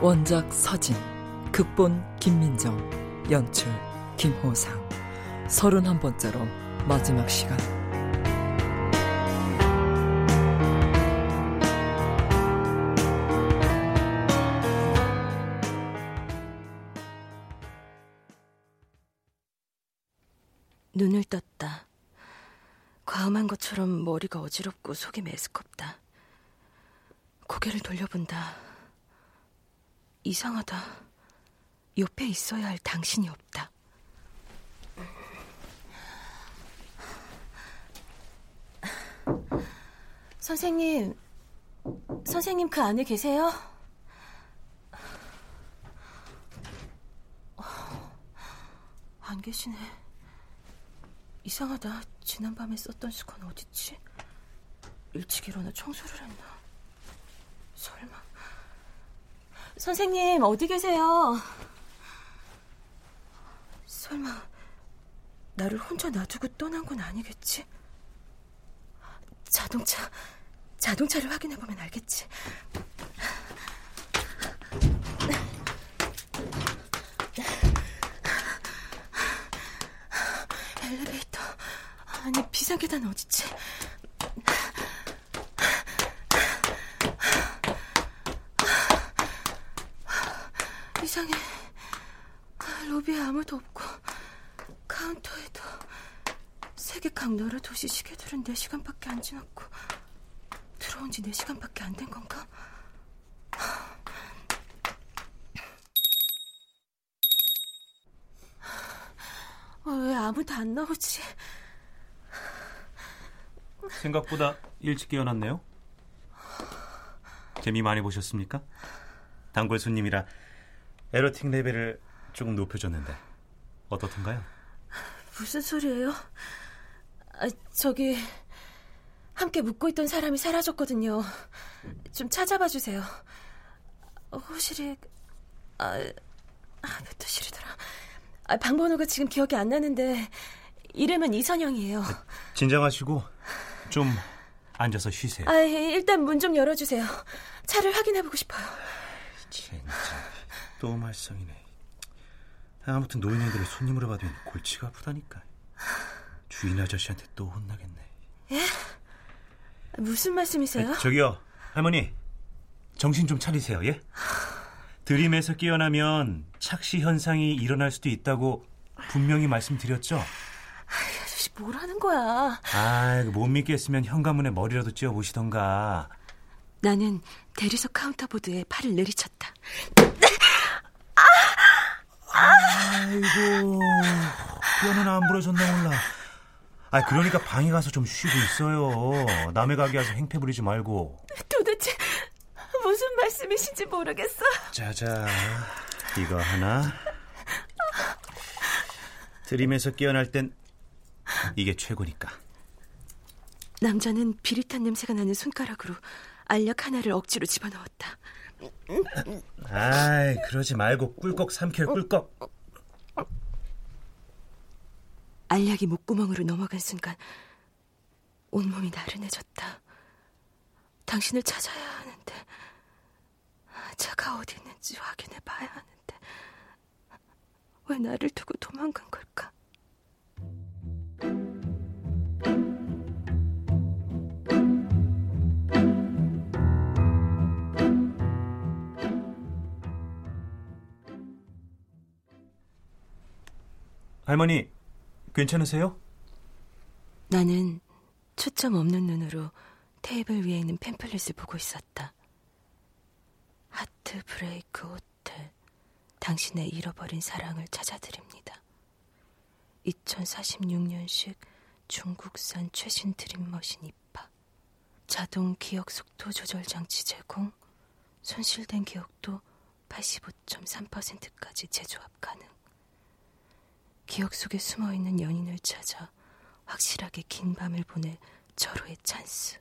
원작 서진 극본 김민정 연출 김호상 서른한 번째로 마지막 시간 눈을 떴다. 과음한 것처럼 머리가 어지럽고 속이 메스껍다. 고개를 돌려본다. 이상하다. 옆에 있어야 할 당신이 없다. 선생님, 선생님 그 안에 계세요? 안 계시네. 이상하다. 지난밤에 썼던 수건 어딨지? 일찍 일어나 청소를 했나? 설마. 선생님, 어디 계세요? 설마, 나를 혼자 놔두고 떠난 건 아니겠지? 자동차, 자동차를 확인해보면 알겠지. 엘리베이터. 아니, 비상계단 어딨지? 이상해. 로비에 아무도 없고, 카운터에도 세계 각 나라 도시 시계들은 4시간밖에 안 지났고, 들어온 지 4시간밖에 안 된 건가? 어, 왜 아무도 안 나오지? 생각보다 일찍 깨어났네요. 재미 많이 보셨습니까? 단골 손님이라 에러팅 레벨을 조금 높여줬는데 어떻던가요? 무슨 소리예요? 아, 저기 함께 묵고 있던 사람이 사라졌거든요. 좀 찾아봐 주세요. 어, 호실이 아, 아, 몇 호실이더라. 아, 방번호가 지금 기억이 안 나는데 이름은 이선영이에요. 진정하시고 좀 앉아서 쉬세요. 아, 일단 문 좀 열어주세요. 차를 확인해보고 싶어요. 진짜 또 말썽이네. 아무튼 노인네들을 손님으로 받으면 골치가 아프다니까. 주인 아저씨한테 또 혼나겠네. 예? 무슨 말씀이세요? 아, 저기요, 할머니. 정신 좀 차리세요, 예? 드림에서 깨어나면 착시 현상이 일어날 수도 있다고 분명히 말씀드렸죠? 이 아저씨 뭐라는 거야? 아, 못 믿겠으면 현관문에 머리라도 찌어 보시던가. 나는 대리석 카운터보드에 팔을 내리쳤다. 아이고, 뼈는 안 부러졌나 몰라. 아, 그러니까 방에 가서 좀 쉬고 있어요. 남의 가게 와서 행패 부리지 말고. 도대체 무슨 말씀이신지 모르겠어. 자자, 이거 하나. 드림에서 깨어날 땐 이게 최고니까. 남자는 비릿한 냄새가 나는 손가락으로 알약 하나를 억지로 집어넣었다. 아이, 그러지 말고 꿀꺽 삼켜요, 꿀꺽. 알약이 목구멍으로 넘어간 순간 온몸이 나른해졌다. 당신을 찾아야 하는데 차가 어디 있는지 확인해 봐야 하는데 왜 나를 두고 도망간 걸까? 할머니, 괜찮으세요? 나는 초점 없는 눈으로 테이블 위에 있는 팸플릿을 보고 있었다. 하트 브레이크 호텔. 당신의 잃어버린 사랑을 찾아드립니다. 2046년식 중국산 최신 드림머신 입파. 자동 기억 속도 조절 장치 제공. 손실된 기억도 85.3%까지 재조합 가능. 기억 속에 숨어 있는 연인을 찾아 확실하게 긴 밤을 보낼 절호의 찬스.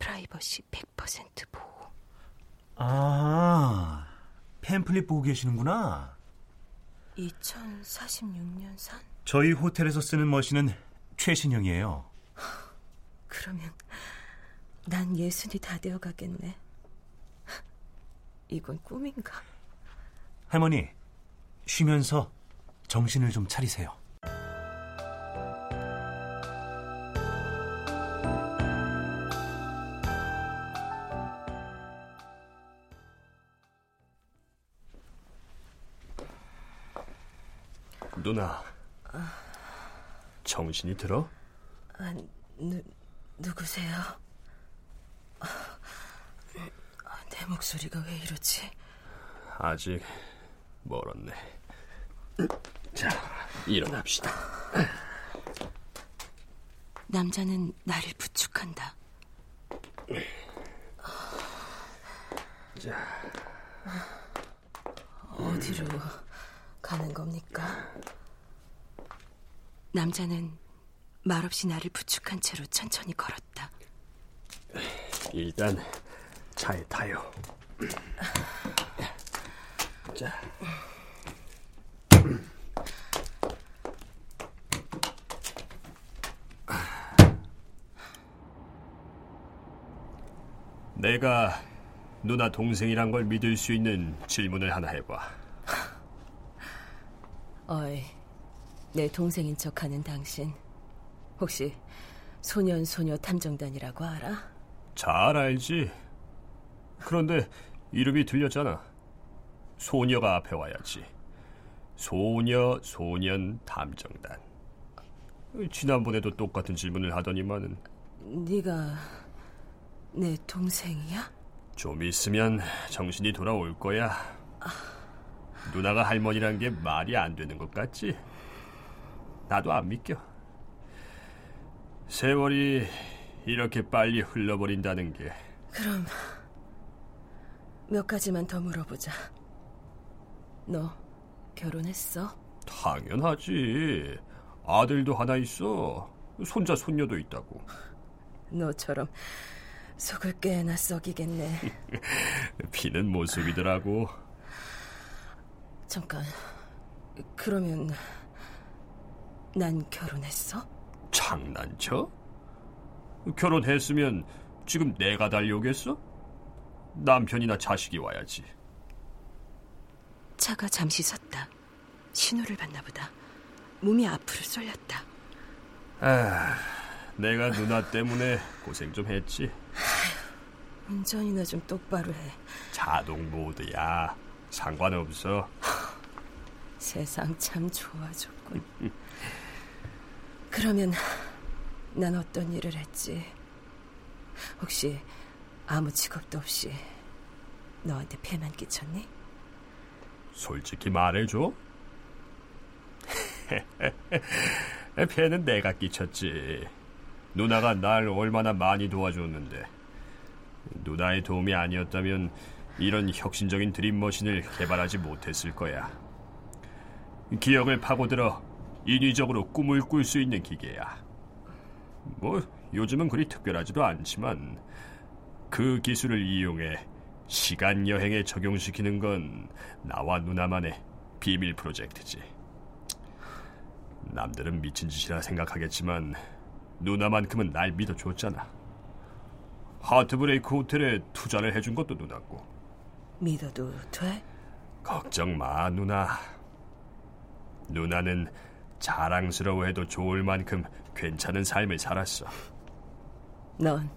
프라이버시 100% 보호. 아, 팸플릿 보고 계시는구나. 2046년산? 저희 호텔에서 쓰는 머신은 최신형이에요. 그러면 난 예순이 다 되어 가겠네. 이건 꿈인가? 할머니, 쉬면서 정신을 좀 차리세요. 누나, 정신이 들어? 아, 누, 누구세요? 아, 내 목소리가 왜 이러지? 아직 멀었네. 자, 일어납시다. 남자는 나를 부축한다. 자, 어디로 가는 겁니까? 남자는 말없이 나를 부축한 채로 천천히 걸었다. 일단 차에 타요. 자, 내가 누나 동생이란 걸 믿을 수 있는 질문을 하나 해봐. 어이, 내 동생인 척하는 당신 혹시 소년 소녀 탐정단이라고 알아? 잘 알지. 그런데 이름이 들렸잖아. 소녀가 앞에 와야지. 소녀, 소년, 탐정단. 지난번에도 똑같은 질문을 하더니만은 네가 내 동생이야? 좀 있으면 정신이 돌아올 거야. 누나가 할머니란 게 말이 안 되는 것 같지? 나도 안 믿겨. 세월이 이렇게 빨리 흘러버린다는 게 그럼 몇 가지만 더 물어보자. 너 결혼했어? 당연하지. 아들도 하나 있어. 손자 손녀도 있다고. 너처럼 속을 꽤나 썩이겠네. 피는 못 속이더라고. 잠깐. 그러면 난 결혼했어? 장난쳐? 결혼했으면 지금 내가 달려오겠어? 남편이나 자식이 와야지. 차가 잠시 섰다. 신호를 받나 보다. 몸이 앞으로 쏠렸다. 아, 내가 누나 때문에 고생 좀 했지. 운전이나 좀 똑바로 해. 자동 모드야. 상관없어. 세상 참 좋아졌군. 그러면 난 어떤 일을 했지? 혹시 아무 직업도 없이 너한테 폐만 끼쳤니? 솔직히 말해줘. 배는 내가 끼쳤지. 누나가 날 얼마나 많이 도와줬는데. 누나의 도움이 아니었다면 이런 혁신적인 드림머신을 개발하지 못했을 거야. 기억을 파고들어 인위적으로 꿈을 꿀 수 있는 기계야. 뭐 요즘은 그리 특별하지도 않지만 그 기술을 이용해 시간 여행에 적용시키는 건 나와 누나만의 비밀 프로젝트지. 남들은 미친 짓이라 생각하겠지만 누나만큼은 날 믿어줬잖아. 하트브레이크 호텔에 투자를 해준 것도 누나고. 믿어도 돼? 걱정 마, 누나. 누나는 자랑스러워해도 좋을 만큼 괜찮은 삶을 살았어. 넌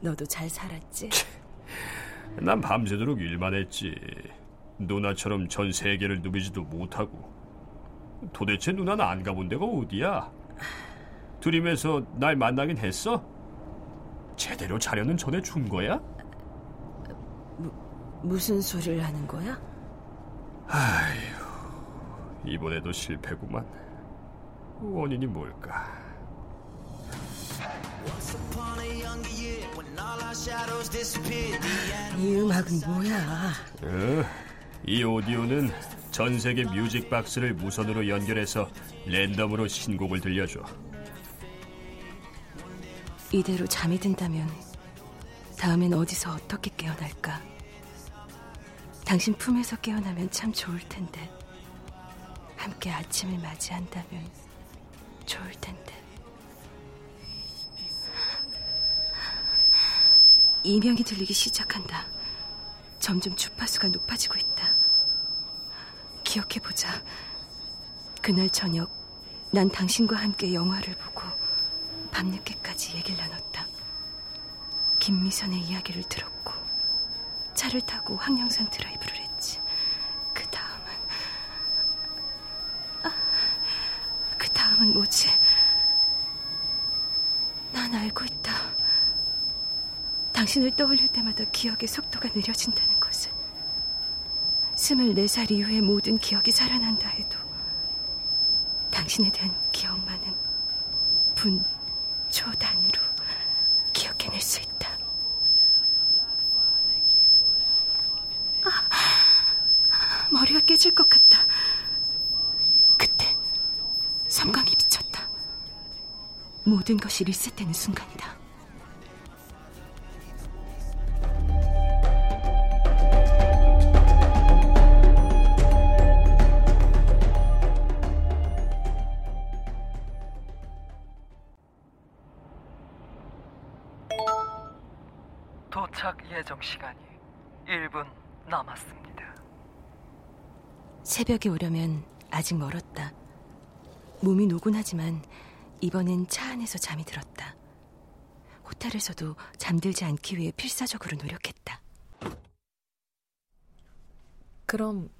너도 잘 살았지? 난 밤새도록 일만 했지. 누나처럼 전 세계를 누비지도 못하고. 도대체 누나는 안 가본 데가 어디야? 드림에서 날 만나긴 했어? 제대로 자료는 전해준 거야? 무슨 소리를 하는 거야? 이번에도 실패구만. 원인이 뭘까? 이 음악은 뭐야? 어, 이 오디오는 전 세계 뮤직 박스를 무선으로 연결해서 랜덤으로 신곡을 들려줘. 이대로 잠이 든다면 다음엔 어디서 어떻게 깨어날까? 당신 품에서 깨어나면 참 좋을 텐데 함께 아침을 맞이한다면 좋을 텐데 이명이 들리기 시작한다. 점점 주파수가 높아지고 있다. 기억해보자. 그날 저녁 난 당신과 함께 영화를 보고 밤늦게까지 얘기를 나눴다. 김미선의 이야기를 들었고 차를 타고 황령산 드라이브를 했지. 그 다음은 아, 그 다음은 뭐지? 난 알고 있다. 당신을 떠올릴 때마다 기억의 속도가 느려진다는 것을. 24살 이후의 모든 기억이 살아난다 해도 당신에 대한 기억만은 분, 초 단위로 기억해낼 수 있다. 아, 머리가 깨질 것 같다. 그때 섬광이 비쳤다. 모든 것이 리셋되는 순간이다. 새벽에 오려면 아직 멀었다. 몸이 노곤하지만 이번엔 차 안에서 잠이 들었다. 호텔에서도 잠들지 않기 위해 필사적으로 노력했다. 그럼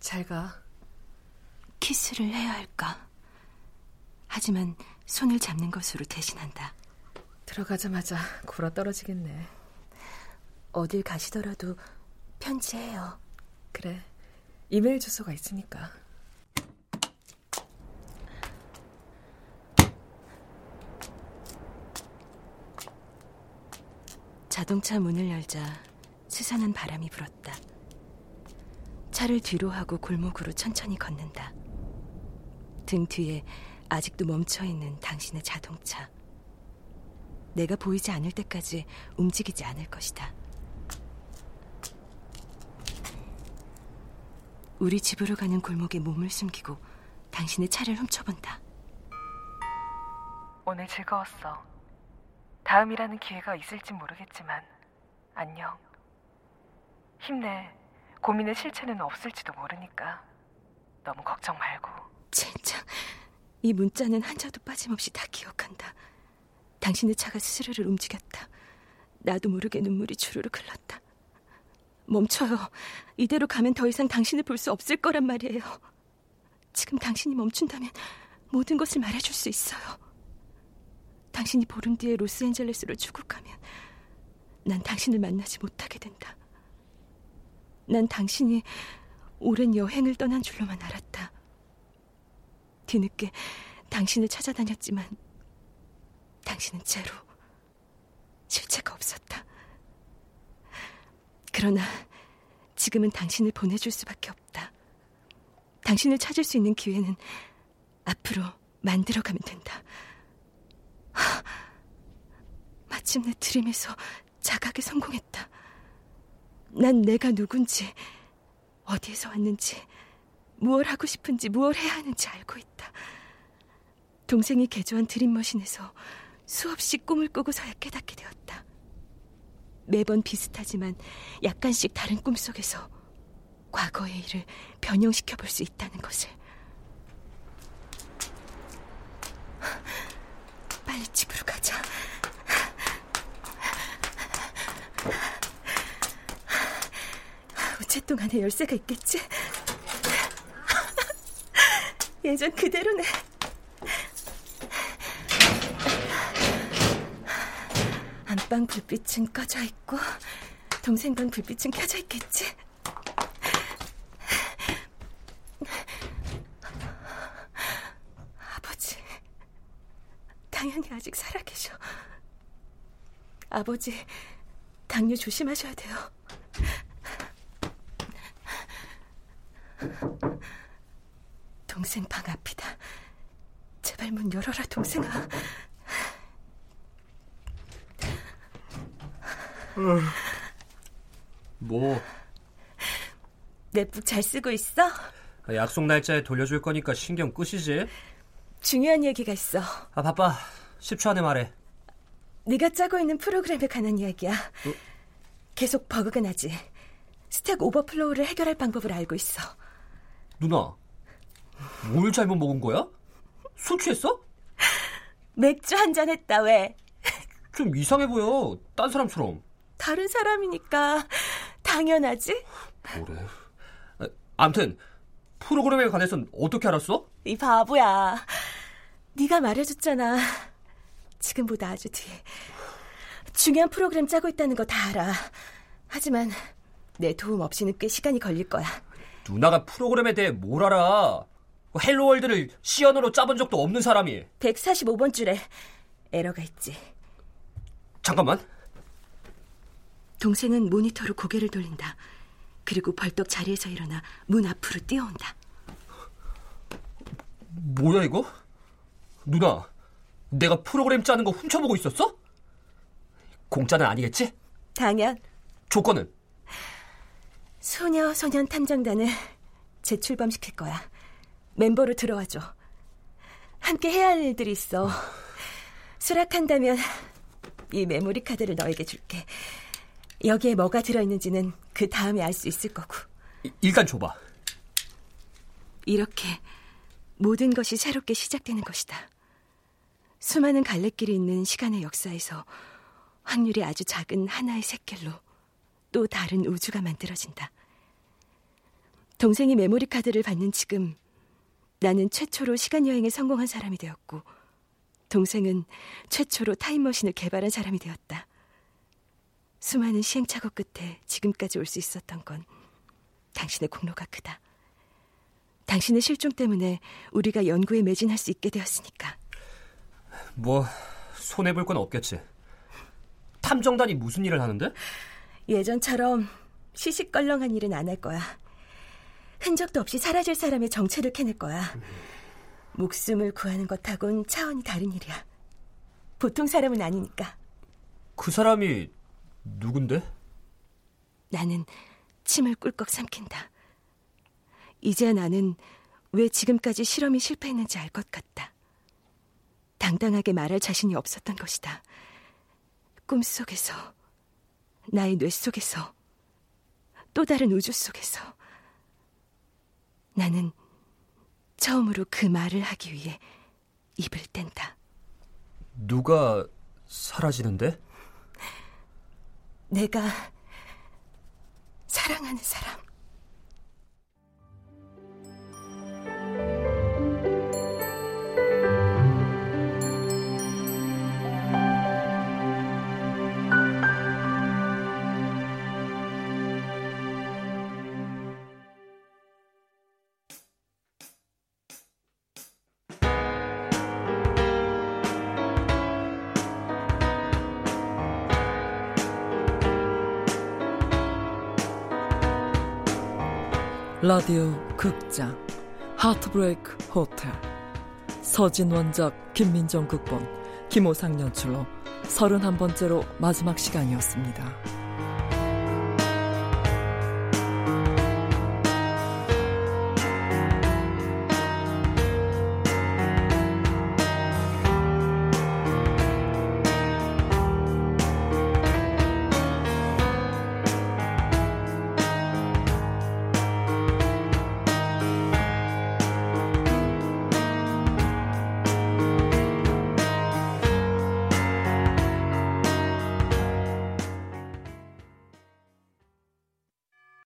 잘 가. 키스를 해야 할까? 하지만 손을 잡는 것으로 대신한다. 들어가자마자 굴어 떨어지겠네. 어딜 가시더라도 편지해요. 그래. 이메일 주소가 있으니까. 자동차 문을 열자 스산한 바람이 불었다. 차를 뒤로 하고 골목으로 천천히 걷는다. 등 뒤에 아직도 멈춰 있는 당신의 자동차. 내가 보이지 않을 때까지 움직이지 않을 것이다. 우리 집으로 가는 골목에 몸을 숨기고 당신의 차를 훔쳐본다. 오늘 즐거웠어. 다음이라는 기회가 있을지 모르겠지만 안녕. 힘내. 고민의 실체는 없을지도 모르니까 너무 걱정 말고. 젠장, 이 문자는 한자도 빠짐없이 다 기억한다. 당신의 차가 스스로를 움직였다. 나도 모르게 눈물이 주르륵 흘렀다. 멈춰요. 이대로 가면 더 이상 당신을 볼 수 없을 거란 말이에요. 지금 당신이 멈춘다면 모든 것을 말해줄 수 있어요. 당신이 보름 뒤에 로스앤젤레스로 출국하면 난 당신을 만나지 못하게 된다. 난 당신이 오랜 여행을 떠난 줄로만 알았다. 뒤늦게 당신을 찾아다녔지만 당신은 제로 실체가 없었다. 그러나 지금은 당신을 보내줄 수밖에 없다. 당신을 찾을 수 있는 기회는 앞으로 만들어가면 된다. 하, 마침내 드림에서 자각에 성공했다. 난 내가 누군지, 어디에서 왔는지, 무얼 하고 싶은지, 무얼 해야 하는지 알고 있다. 동생이 개조한 드림머신에서 수없이 꿈을 꾸고서야 깨닫게 되었다. 매번 비슷하지만 약간씩 다른 꿈속에서 과거의 일을 변형시켜 볼 수 있다는 것을. 빨리 집으로 가자. 우체통 안에 열쇠가 있겠지? 예전 그대로네. 방 불빛은 꺼져 있고 동생 방 불빛은 켜져 있겠지? 아버지, 당연히 아직 살아계셔. 아버지, 당뇨 조심하셔야 돼요. 동생 방 앞이다. 제발 문 열어라, 동생아. 뭐 넷북 잘 쓰고 있어? 약속 날짜에 돌려줄 거니까 신경 끄시지. 중요한 얘기가 있어. 아 바빠. 10초 안에 말해. 네가 짜고 있는 프로그램에 관한 이야기야. 계속 버그가 나지. stack overflow를 해결할 방법을 알고 있어. 누나, 뭘 잘못 먹은 거야? 술 취했어? 맥주 한 잔 했다 왜? 좀 이상해 보여. 딴 사람처럼. 다른 사람이니까 당연하지. 뭐래? 아, 암튼 프로그램에 관해선 어떻게 알았어? 이 바보야. 네가 말해줬잖아. 지금보다 아주 뒤에. 중요한 프로그램 짜고 있다는 거 다 알아. 하지만 내 도움 없이는 꽤 시간이 걸릴 거야. 누나가 프로그램에 대해 뭘 알아? Hello World를 C언어로 짜본 적도 없는 사람이. 145번 줄에 에러가 있지. 잠깐만. 동생은 모니터로 고개를 돌린다. 그리고 벌떡 자리에서 일어나 문 앞으로 뛰어온다. 뭐야 이거? 누나, 내가 프로그램 짜는 거 훔쳐보고 있었어? 공짜는 아니겠지? 당연. 조건은? 소녀 소년 탐정단을 재출범시킬 거야. 멤버로 들어와줘. 함께 해야 할 일들이 있어. 수락한다면 이 메모리 카드를 너에게 줄게. 여기에 뭐가 들어있는지는 그 다음에 알 수 있을 거고. 이, 일단 줘봐. 이렇게 모든 것이 새롭게 시작되는 것이다. 수많은 갈래길이 있는 시간의 역사에서 확률이 아주 작은 하나의 샛길로 또 다른 우주가 만들어진다. 동생이 메모리 카드를 받는 지금 나는 최초로 시간 여행에 성공한 사람이 되었고 동생은 최초로 타임머신을 개발한 사람이 되었다. 수많은 시행착오 끝에 지금까지 올 수 있었던 건 당신의 공로가 크다. 당신의 실종 때문에 우리가 연구에 매진할 수 있게 되었으니까. 뭐 손해 볼 건 없겠지. 탐정단이 무슨 일을 하는데? 예전처럼 시시껄렁한 일은 안 할 거야. 흔적도 없이 사라질 사람의 정체를 캐낼 거야. 목숨을 구하는 것하고는 차원이 다른 일이야. 보통 사람은 아니니까. 그 사람이 누군데? 나는 침을 꿀꺽 삼킨다. 이제야 나는 왜 지금까지 실험이 실패했는지 알 것 같다. 당당하게 말할 자신이 없었던 것이다. 꿈속에서, 나의 뇌 속에서, 또 다른 우주 속에서, 나는 처음으로 그 말을 하기 위해 입을 뗀다. 누가 사라지는데? 내가 사랑하는 사람. 라디오 극장 하트브레이크 호텔 서진 원작 김민정 극본 김호상 연출로 31번째로 마지막 시간이었습니다.